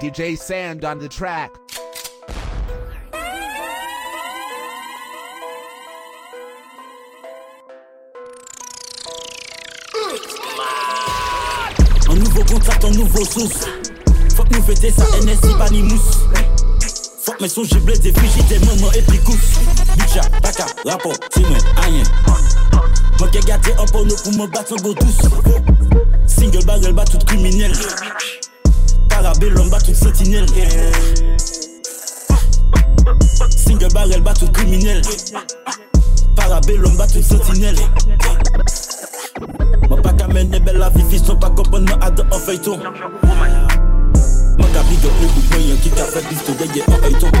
DJ Sand on the track. Un nouveau contact, un nouveau sauce. Faut que nous fêter ça, NSI, pas. Faut que mes sons, j'ai blé des des moments et puis cousse. Bicha, baka, rapport, timon, rien. Moi qui ai gardé un porno pour me battre go douce. Single barrel, bat tout criminel. Parabellum, bat tout sentinelle. Single barrel, bat tout criminel. Parabellum, bat tout sentinelle. Mwen pa ka mene bel la vi fiston Pa kompon mwen adan an feyton Mwen ka big up le bout mwen yon ki ka fe bisto deye an eyton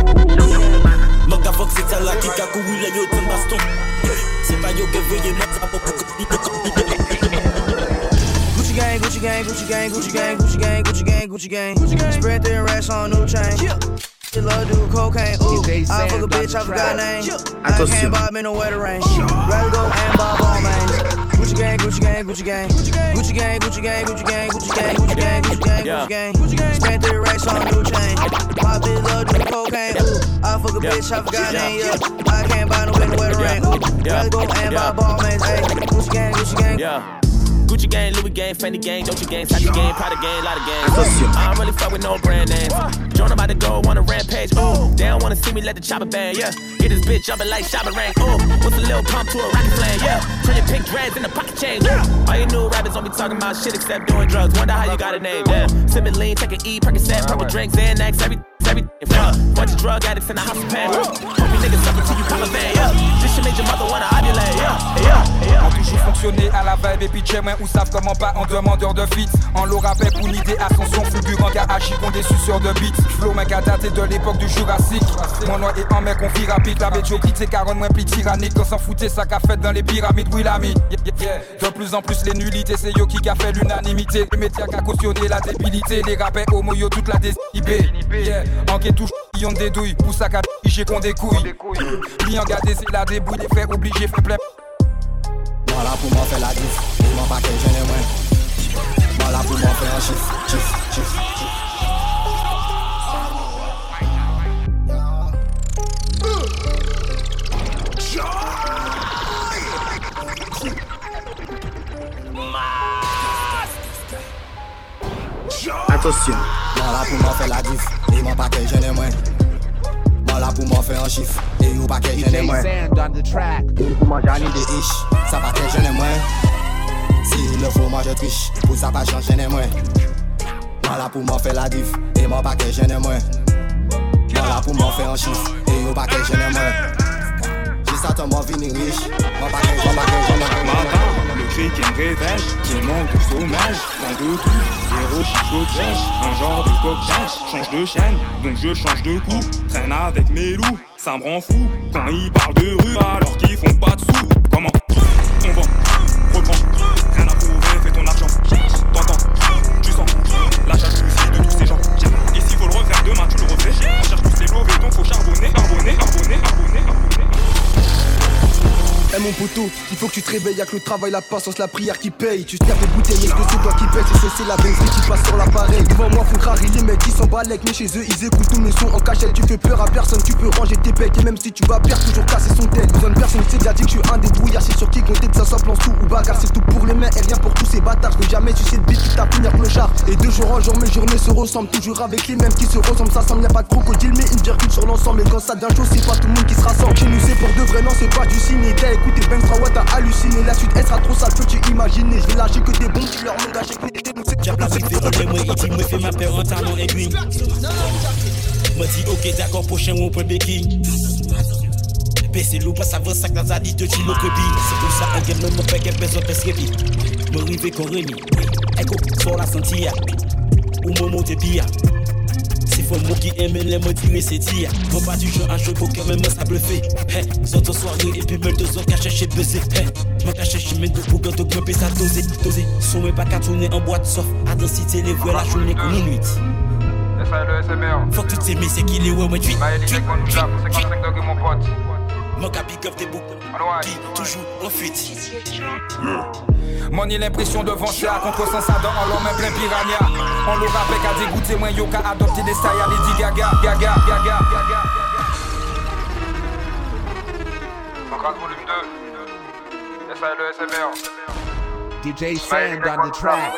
Mwen ka fok se tala ki ka kou le yo ten baston Se pa yo ke veye mwen sa po Gucci gang, Gucci gang, Gucci gang, Gucci gang, Gucci gang, Gucci gang, Gucci gang. Gucci gang. Spread thin racks on new chain. She love do cocaine. Ooh, I fuck a bitch, I forgot track. name. I can't bob in the weather rain. Rather go and bob all man. Gucci gang, Gucci gang, Gucci gang, Gucci gang, Gucci gang, Gucci gang, Gucci gang, Gucci gang, Gucci gang, Gucci gang. Spent three racks on new chain. My bitch love do cocaine. Ooh, I fuck a bitch, I forgot name. Yeah, I can't buy no in the weather rain. Ooh, rather go and bob all man. Gucci gang, Gucci gang. Yeah. Gucci gang, Louis gang, Fendi gang, Dolce gang, Sachi gang, Prada gang, lot of gangs. I don't really fuck with no brand names. Joan about to go on a rampage. Ooh, they don't wanna see me let the chopper bang. Yeah, get this bitch jumping like shopping rank. Ooh, what's a little pump to a rocket flame? Yeah, turn your pink dreads into pocket change. Ooh, all you new rappers don't be talking about shit except doing drugs. Wonder how you got a name. Damn, sipping lean, taking E, Percocet, purple drinks, Xanax, everything. Everything, yeah. Bunch of drug addicts in the house of pain. You niggas up until you come a van, yeah. This shit made your mother wanna ovulate, yeah, yeah, yeah. On toujours fonctionné à la vibe et pitché moins ou savent comment pas en demandeur de fit En l'eau rappel pour une idée ascension fulgurant agi qu'on des suceurs de beats. Flow mec a daté de l'époque du Jurassique Mon nom est en mec on vit rapide. La quitté caronne moins plus tyrannique. Quand s'en foutait ça qu'a fait dans les pyramides Oui l'ami. De plus en plus les nullités c'est yo qui qu'a fait l'unanimité. Les médias qui a cautionné la débilité. Les rappels homo yo toute la désinhibé. Yeah. Enquête touche, on des douilles, pousse à cap, j'ai qu'on des couilles. Bien gardé, c'est la débrouille, des frères obligés, fait plein. Voilà pour m'en faire la gifle, je m'en pas que je n'ai moins. Voilà pour m'en faire un gifle, gifle. Attention. Voilà pour m'en faire la gifle. yon pa ke jene mwen. Ban la pou mwen fe an chif E yon pa ke jene mwen. Yon pou manje anin de ish Sa pa ke jene mwen. Si yon le fo manje trish Pou sa pa chan jene mwen. Ban la pou mwen fe la div E mwen pa ke jene mwen. Ban la pou mwen fe an chif E yon pa ke jene mwen. Le cri qui me réveille, qui manque de sommeil, dans de tout, zéro chicotage, un genre de coquillage, change de chaîne, donc je change de coup, traîne avec mes loups, ça me rend fou, quand ils parlent de rue alors qu'ils font pas de il faut que tu te réveilles, que le travail, la patience, la prière qui paye. Tu tapes des bouteilles, est-ce que c'est toi qui paye C'est c'est la benzine qui passe sur l'appareil. Devant moi, faut rariller les mecs, ils s'en balèquent, mais chez eux, ils écoutent tous mes sons en cachette. Tu fais peur à personne, tu peux ranger tes pecs. Et même si tu vas perdre, toujours casser son tel. Besoin de personne, c'est déjà dit que je suis un débrouillard. C'est sur qui compter que ça soit plan sous ou bagarre. C'est tout pour les mains et rien pour tous ces bâtards. Je jamais sucer de bite, tu tapes finir clochard. Et de jour en jour, mes journées se ressemblent. Toujours avec les mêmes qui se ressemblent. Ça semble, y'a pas de crocodile, mais une virgule sur l'ensemble. Et quand ça devient chaud, c'est pas tout le monde qui se rassemble. Chez nous, c'est pour de vrai, non, c'est pas du ciné. T'as même frère, ouais, t'as halluciné. La suite, elle sera trop sale, peux-tu imaginer? Je vais lâcher que des bons dealers, mon gars, j'ai que des donc c'est déjà placé. Moi, il dit, moi, fait ma paire en talon aiguille. M'a dit, ok, d'accord, prochain, on peut béquille. Pese lou pas avan sak nan zadi te ti lo krebi Se pou sa an gen men mwen peke bezon pes repi Mwen rive koreni Eko, sou la santi Ou mwen monte pi fon mou ki eme le mwen dire se diya Mwen pa di jan an joun pou kemen mwen sa blefe hey, Zan ton soare epi mwen de zon ka chèche beze hey, Mwen ka chèche men do pou gant do gwen pe sa doze, doze Sou mwen pa ka toune an boat sof Adensite le la jounen kon nou nuit Fok tout se mese ki le wè mwen tuit Tuit, mon pote Maël, il est qu'on nous lave, 55 degrés mon pote. Mon cap big up des boucs. Qui toujours en fuite. Mon l'impression de vencer à contre-sens à dans l'homme plein piranha. On l'aura avec à dégoûter moins yo qu'à adopter des styles à Lady Gaga Gaga Gaga Gaga. Volume 2 SALE SMR DJ Sand on the track.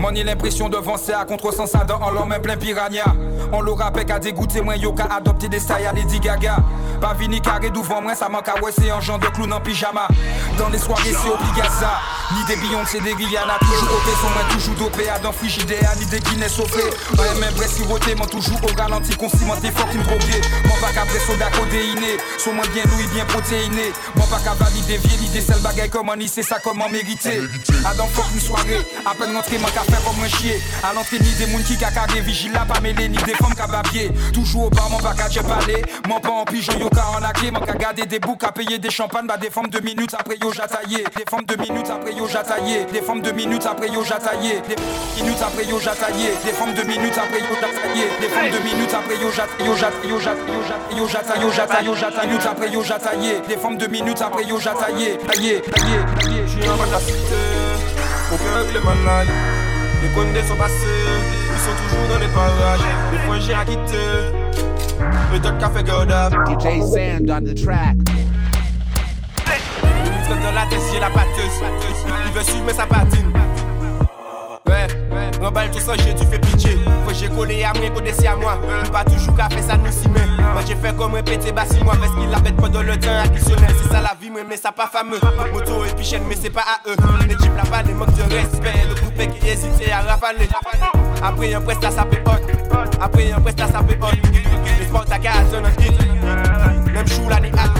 Money l'impression de vencer à contre-sens à dans l'homme plein piranha. On l'aura avec à dégoûter moins yo qu'à adopter des styles à Lady Gaga. Pas vini carré devant moi ça manque à ouais c'est un genre de clown en pyjama Dans les soirées c'est obligatoire. Ni des c'est des Rihanna Toujours opé sont moins toujours dopé à dans Frigidea Ni des Guinness sauvé Ouais même vrai siroté m'en toujours au ralenti. Concimenté fort une drogué Mon pas qu'à vrai soda codéiné. Sont moins bien louis bien protéiné Mon pas qu'à valider vieux l'idée celle bagaille comment ni c'est ça comment mériter À dans fuck une soirée. À peine rentré manque à faire comme un chier. À l'entrée ni des mouns qui cacaré Vigile pas mêlé ni des femmes cababier Toujours au bar mon pas qu'à j'ai parlé. Mon pas en pigeon yo en aclé Mon qu'à garder des boucs à payer des champagnes. Bah des femmes deux minutes après yo j'attaillé Des femmes deux minutes après yo j'attaillé Des femmes deux minutes après yo j'attaillé Des minutes après yo j'attaillé Des femmes deux minutes après yo j'attaillé Des femmes deux minutes après yo j'attaillé Yo j'attaillé yo j'attaillé yo j'attaillé yo j'attaillé yo j'attaillé minutes après yo j'attaillé Des femmes deux minutes après yo j'attaillé Taillé taillé taillé. Je suis bas de la cité, au cœur avec les malades. Les condés sont passés, ils sont toujours dans les parages. Les fois j'ai à quitter, le top café God up. DJ Sand on the track. Dans la batteuse. Il veut suivre mais ça patine. Ouais, remballe tout ça, j'ai dû faire pitié. Faut j'ai collé à moi, c'est à moi. Pas toujours qu'à faire ça, nous si mais. Moi j'ai fait comme répéter, bah si moi, parce qu'il la bête pas dans le temps additionnel. C'est ça la vie, mais, ça pas fameux. Moto et puis chaîne, mais c'est pas à eux. Les types là-bas, les manques de respect. Le coupé qui hésitait à rafaler. Après un prestat, ça fait hot. Après un prestat, ça fait hot. Les sports à gaz, un hit. Même chou là, des hâte,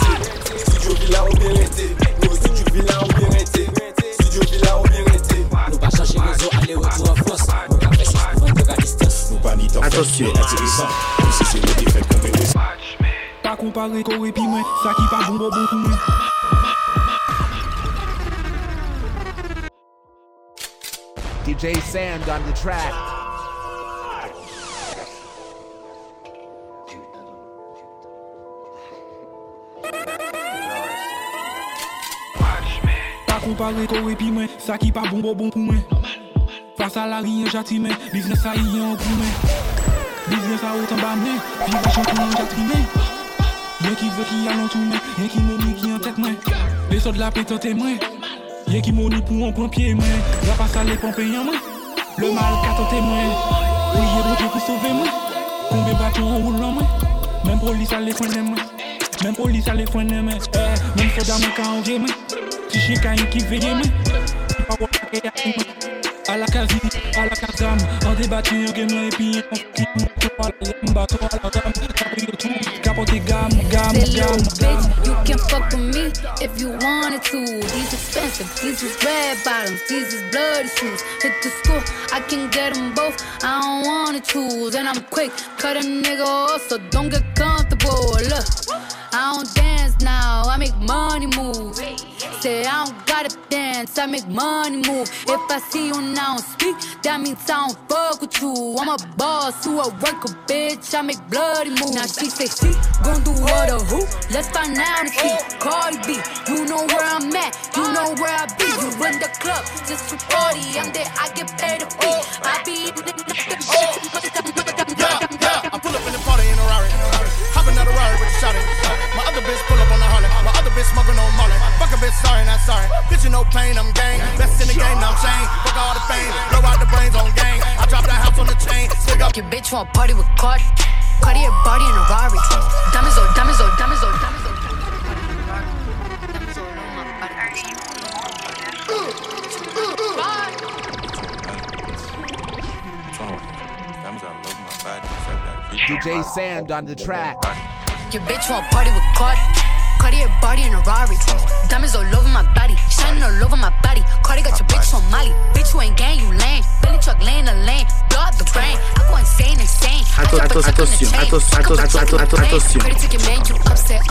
villa ou bien été. Nous, studio villa ou bien été. Studio villa ou bien été. Nous pas changer les os, aller retour en France Nous qu'a fait sèche pour vendre à distance Nous pas ni temps fait Attention. et intéressant. Nous c'est zéro défaite comme Mayweather. Pas comparé qu'au et puis moi, ça qui pas bon bon bon pour moi. DJ Sand on the track. Comparé qu'au et puis ça qui pas bon bon pour moi. Face à la rien j'attime, business à y en pour moi. Business à autant bas moi, vivre moi j'attrime. Y'a qui veut qui allons tout moi, y'a qui money qui en tête moi. Les sauts de la pétante témoin. Y'a qui money pour un point pied moi. La passe à les pomper en moi. Le mal qu'a tenté moi. Oui, y'a bon pour sauver moi. Combien bâtons en roulant moi. Même police à les coins. Même police à les coins moi. Eh, même soldat moi qu'a envié moi. Si j'ai qu'un qui veille moi. Pas voir qu'à y a moi. À la à la casam, en débattu, en game et puis en qui à la bateau à la gamme, tapé tout, capoté gamme, gamme, Say, little gamme, bitch, you can fuck with me if you wanted to. These expensive, these is red bottoms, these is bloody shoes. Hit the school, I can get them both. I don't wanna choose, and I'm quick, cut a nigga off, so don't get comfortable. Look, I don't dance now, I make money move. Say I don't gotta dance, I make money move. If I see you now speak, that means I don't fuck with you. I'm a boss, who a worker, bitch. I make bloody moves. Now she say she gon' do what or who? Let's find out and see. Cardi B, you know where I'm at, you know where I be. You in the club just to party. I'm there, I get paid a fee. I be in the Yeah, Fuck a bitch, sorry, not sorry. Bitch, you no pain, I'm gang. Best in the game, now I'm chain. Fuck all the fame. Blow out the brains on gang. I drop the house on the chain. Stick up. Your bitch want party with Cardi. Cartier body in a Rari. Diamonds on diamonds on diamonds on diamonds on. Diamonds all on my body. Diamonds all over my body. DJ Sand on the track. Your bitch want party with Cardi. Cartier body in a Rari. Diamonds all over my body, shining all over my body. Cardi got your bitch on Molly. Bitch, you ain't gang, you lame. Billy truck laying the lane. Blow the brain. I go insane, insane. I thought. I Cardi took you upset.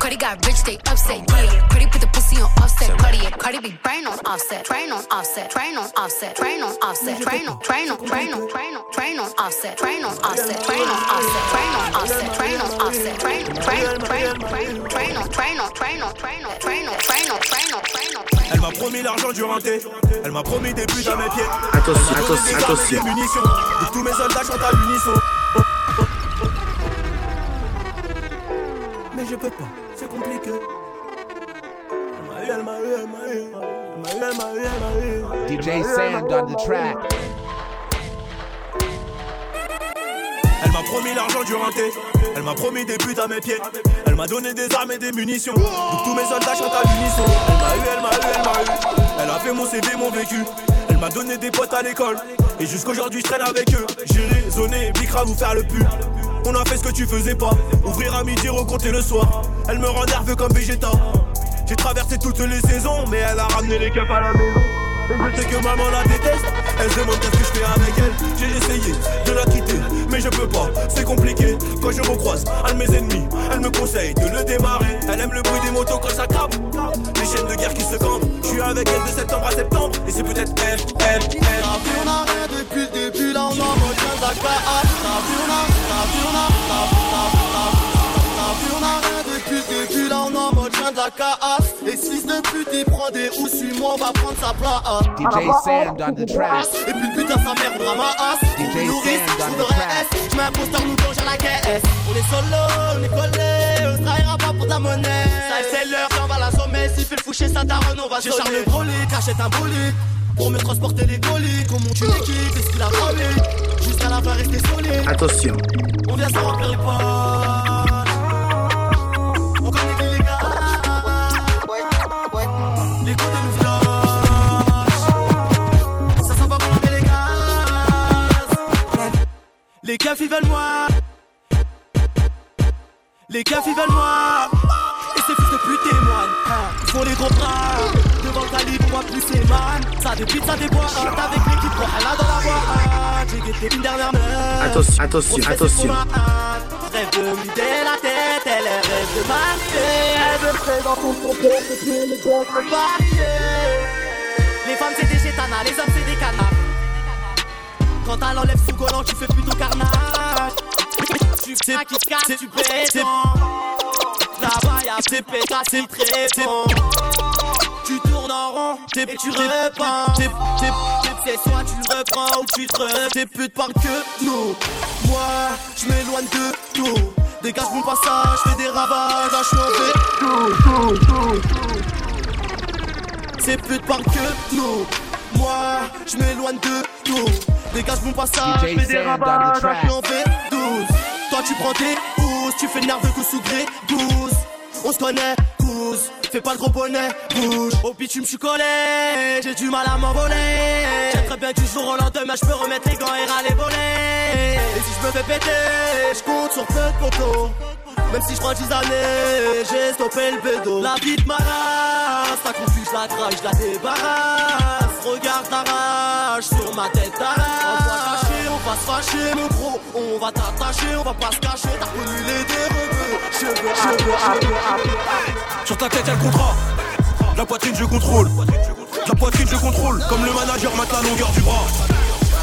Cardi got rich, they upset. Yeah. Cardi put the pussy on offset. Cardi. Cardi be brain on offset. Train on offset. Train on offset. Train on offset. Train on, train on, train on, train on, train on offset. Train on offset. Train on offset. Train on offset. Train on offset. Train, train, train, train, train on, train on, train on, train on, train on, train on. M'a promis l'argent du renté. Elle m'a promis des buts à mes pieds. Attention, Elle attention, attention. munitions. Et tous mes soldats chantent à l'unisson. Mais je peux pas, c'est compliqué. Elle m'a eu, elle m'a eu, elle m'a eu. Elle m'a eu, elle m'a eu, elle m'a eu. DJ Sand on the track. Promis l'argent du renté. Elle m'a promis des buts à mes pieds. Elle m'a donné des armes et des munitions. Donc tous mes soldats chantent à l'unisson. Elle m'a eu, elle m'a eu, elle m'a eu. Elle a fait mon CV, mon vécu. Elle m'a donné des potes à l'école. Et jusqu'aujourd'hui, je traîne avec eux. J'ai raisonné, Bicra vous faire le pu. On a fait ce que tu faisais pas. Ouvrir à midi, recompter le soir. Elle me rend nerveux comme Vegeta. J'ai traversé toutes les saisons, mais elle a ramené les keufs à la maison. Je que maman la déteste. Elle se demande qu'est-ce que je fais avec elle. J'ai essayé de la quitter, mais je peux pas. C'est compliqué. Quand je recroise un de mes ennemis, elle me conseille de le démarrer. Elle aime le bruit des motos quand ça crape. Les chaînes de guerre qui se campent. Je suis avec elle de septembre à septembre. Et c'est peut-être elle, elle, elle. Depuis le début, on en mode 15 à KH. La vie on a, la vie on a, la la la la vie on a rien depuis là on en mode 15 à KH. Et si fils de pute il prend des ou suis-moi, on va prendre sa place. DJ Sand on the track. Et puis putain sa mère voudra ma ass DJ Nourrice, Sand on je the voudrais track. S Je mets un poster nous à la caisse On est solo, on est collé On se trahira pas pour de la monnaie Ça c'est l'heure, on va la sommer Si fait le foucher sa daronne, on va sonner J'ai le brolique, achète un bolide Pour me transporter les colis On monte une équipe, c'est ce qu'il a promis Jusqu'à la fin rester solide Attention. On vient se remplir les poches Les keufs ils veulent moi. Les keufs ils veulent moi. Et ces fils de pute témoignent Ils font les gros bras Devant le calibre on voit plus ces man. Ça dépite ça déboîte Avec l'équipe pour elle a dans la boîte. J'ai guetté une dernière meuf. Attention, attention, attention. Rêve de m'idée la tête, elle rêve de marier Elle veut dans son compteur, c'est les gosses me Les femmes c'est des gétanas, les hommes c'est des canards Quand elle enlève sous collant, tu fais plutôt carnage Tu sais qui se casse, tu pètes Là-bas y'a tes pétasses, c'est très bon tu tournes en rond, t'es tu t'es, c'est soit tu le reprends ou tu te T'es plus de parle que nous. Moi, je m'éloigne de tout. Dégage mon passage, fais des ravages, en fait. C'est plus de parle que nous. Moi, je m'éloigne de tout. Dégage mon passage, fais des suis en fait 12. Toi, tu prends tes pousses, tu fais nerveux coup sous gré 12. On se connaît, pousse, fais pas le gros bonnet, bouge. Au bitume, je suis collé, j'ai du mal à m'envoler. J'ai très bien du jour au lendemain, je peux remettre les gants et râler voler. Et si je me fais péter, je compte sur peu de poteaux. Même si je prends 10 années, j'ai stoppé le bédo. La vie de ma race, ta confus, je la crache, je la débarrasse. Regarde ta rage sur ma tête d'arrache. On va cacher, on va se fâcher, mon gros. On va t'attacher, on va pas se cacher. T'as connu les déreveux. Cheveux, cheveux, cheveux. Sur ta tête, y'a le contrat. La poitrine, je contrôle. La poitrine, je contrôle. Comme le manager mate la longueur du bras.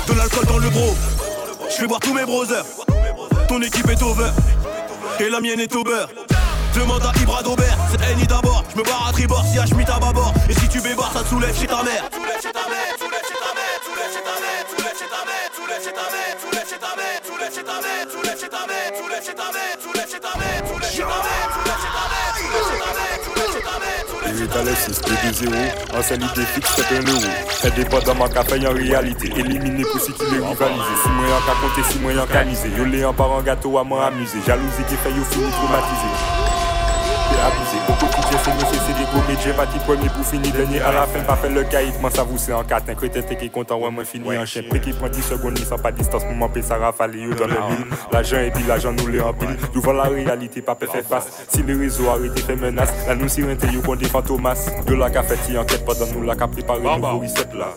De l'alcool dans le bro. Je fais boire tous mes brothers. Ton équipe est over. Et la mienne est au beurre. Demande à Ibra d'Aubert, c'est Annie d'abord. Je me barre à tribord si Schmitt à bâbord. Et si tu bébarres, ça te soulève chez ta mère. Et étalé 6, 2 de 0, ancienneté fixe, c'est un euro. En réalité. Éliminer pour si tu les rivaliser. Si moi compter, si moi. Yo les en parent gâteau à moi amuser. Jalousie qui fait yo fini traumatisé. T'es abusé. Au quotidien, c'est monsieur, c'est des gros médias. J'ai parti premier pour finir dernier à la fin, pas fait le caïd, moi ça vous c'est en 4 Un crétin qui content, ouais, moi fini en chien. Qui prend 10 secondes, sans pas distance, pour m'empêcher ça rafale, yo dans le mille. L'argent et puis l'argent nous le remplit. Nous voilà la réalité, pas fait face. Si le réseau arrêté fait menace, la nous si renté, yo qu'on des fantomas. De la fait enquête pendant nous la qu'a préparé nouveau reset là.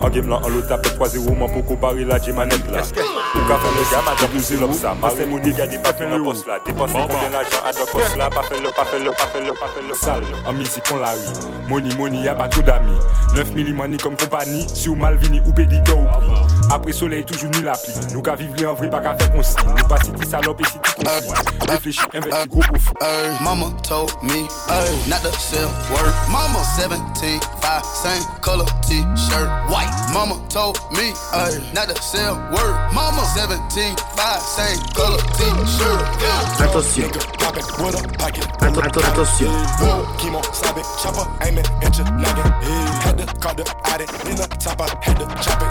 En game là, en l'autre tapé 3-0, moi pour comparer la G-manette là. Ou qu'a fait le gars, madame nous c'est l'homme ça. Marcel Mouni, gars, pas fait poste là. Dépenser combien d'argent à deux postes là, pas fait le, pas fait le, pas fait le, pas fait le sale. En musique, on la rit. Money, money, y'a pas tout d'amis. 9 money comme compagnie, si ou Malvini ou Pédito ou Après soleil, toujours ni la pluie. Nous qu'à vivre en vrai, pas qu'à faire consigne. Nous pas si salope et si tu conflit. Réfléchis, investis, gros profit. Mama told me not to sell word. Mama 17, 5, same color t-shirt, white. Mama told me not to sell word. Mama 17, 5, same color t-shirt. Attention. Attention. Chemo, stop it, chopper, aim it, into nagging. Had to call the addict, in the top, I had to chop it.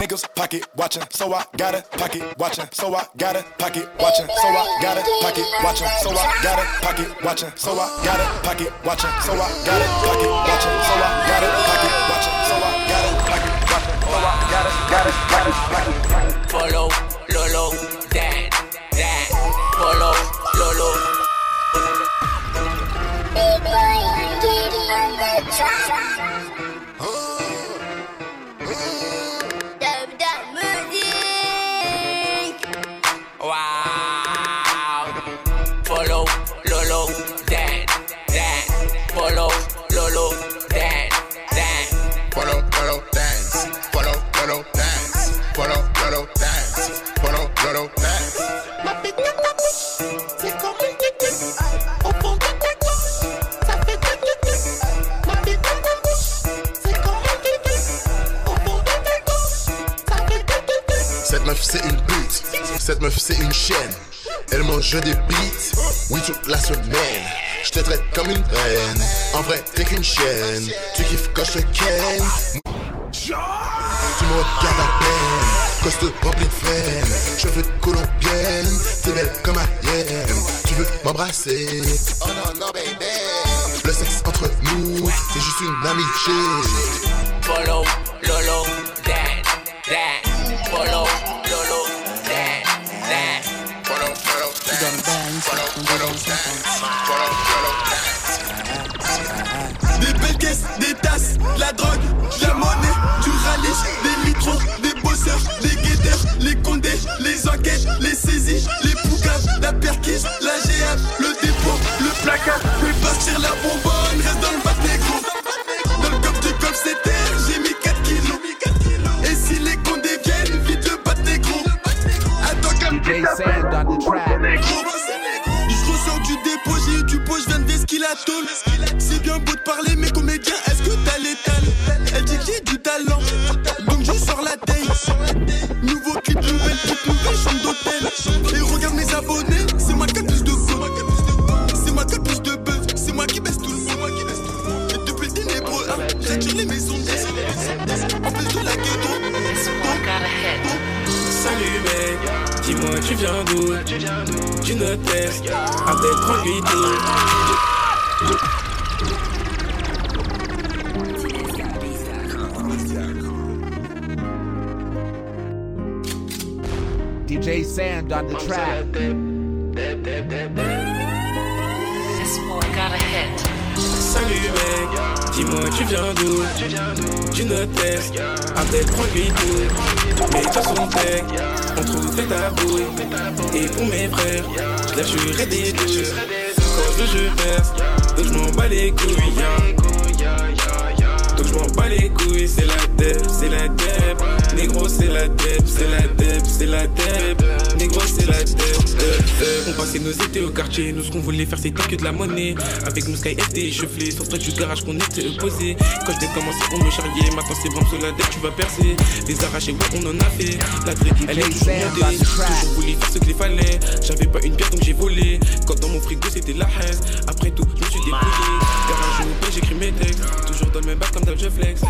Niggas pocket watching, so I got it, pocket watching, so I got it, pocket watching, so I got it, pocket watching, so I got it, pocket watching, so I got it, pocket watching, so I got it, pocket watching, so I got it, pocket watching, so I got it, pocket watching, so I got it, got it, it, it. Follow, Lolo, Dan, Cette meuf, c'est une chienne. Elle mange des bites, oui, toute la semaine. Je te traite comme une reine. En vrai, t'es qu'une chienne. Tu kiffes quand je ken. Tu me regardes à peine. Coste rempli de flemme. Cheveux colombienne. T'es belle comme Ariel. Tu veux m'embrasser? Oh non, non, baby. Le sexe entre nous, c'est juste une amitié. Follow, C'est bien beau de parler, mais comédien, est-ce que t'as l'étal? Elle dit j'ai du talent, donc je sors la taille. Nouveau clip, nouvelle toute nouvelle chambre d'hôtel. Et regarde mes abonnés, c'est moi qui plus de buzz. C'est moi qui de buzz, c'est moi qui baisse tout le monde. Et depuis le ténébreux, hein, j'attire les maisons En plus de la ghetto. Salut mec, dis-moi tu viens d'où? Tu ne testes, avec DJ Sand on the track. This boy got a hit. Salut mec, dis-moi tu viens d'où? Tu ne testes, avec tranquillité. Mais toi son tech, on trouve fait ta bouille Et pour mes frères, je la jurerai des deux Quand je je perce, donc je m'en bats les couilles je m'en bats les couilles, c'est la dep, c'est la dep. Négro c'est la dep, c'est la dep, c'est la dep Négro c'est la dep On passait nos étés au quartier, nous ce qu'on voulait faire c'était que de la monnaie. Avec nos Sky FT échevelés, sur toi du garage qu'on était opposés Quand j'ai commencé on me charriait, maintenant c'est vraiment sur la dep tu vas percer. Les arrachés ouais on en a fait, la dread elle est toujours montée Toujours voulu faire ce qu'il fallait, j'avais pas une pierre donc j'ai volé. Quand dans mon frigo c'était la haine, après tout je me suis débrouillé Garage au j'écris mes textes, toujours dans le même bac comme dans je flex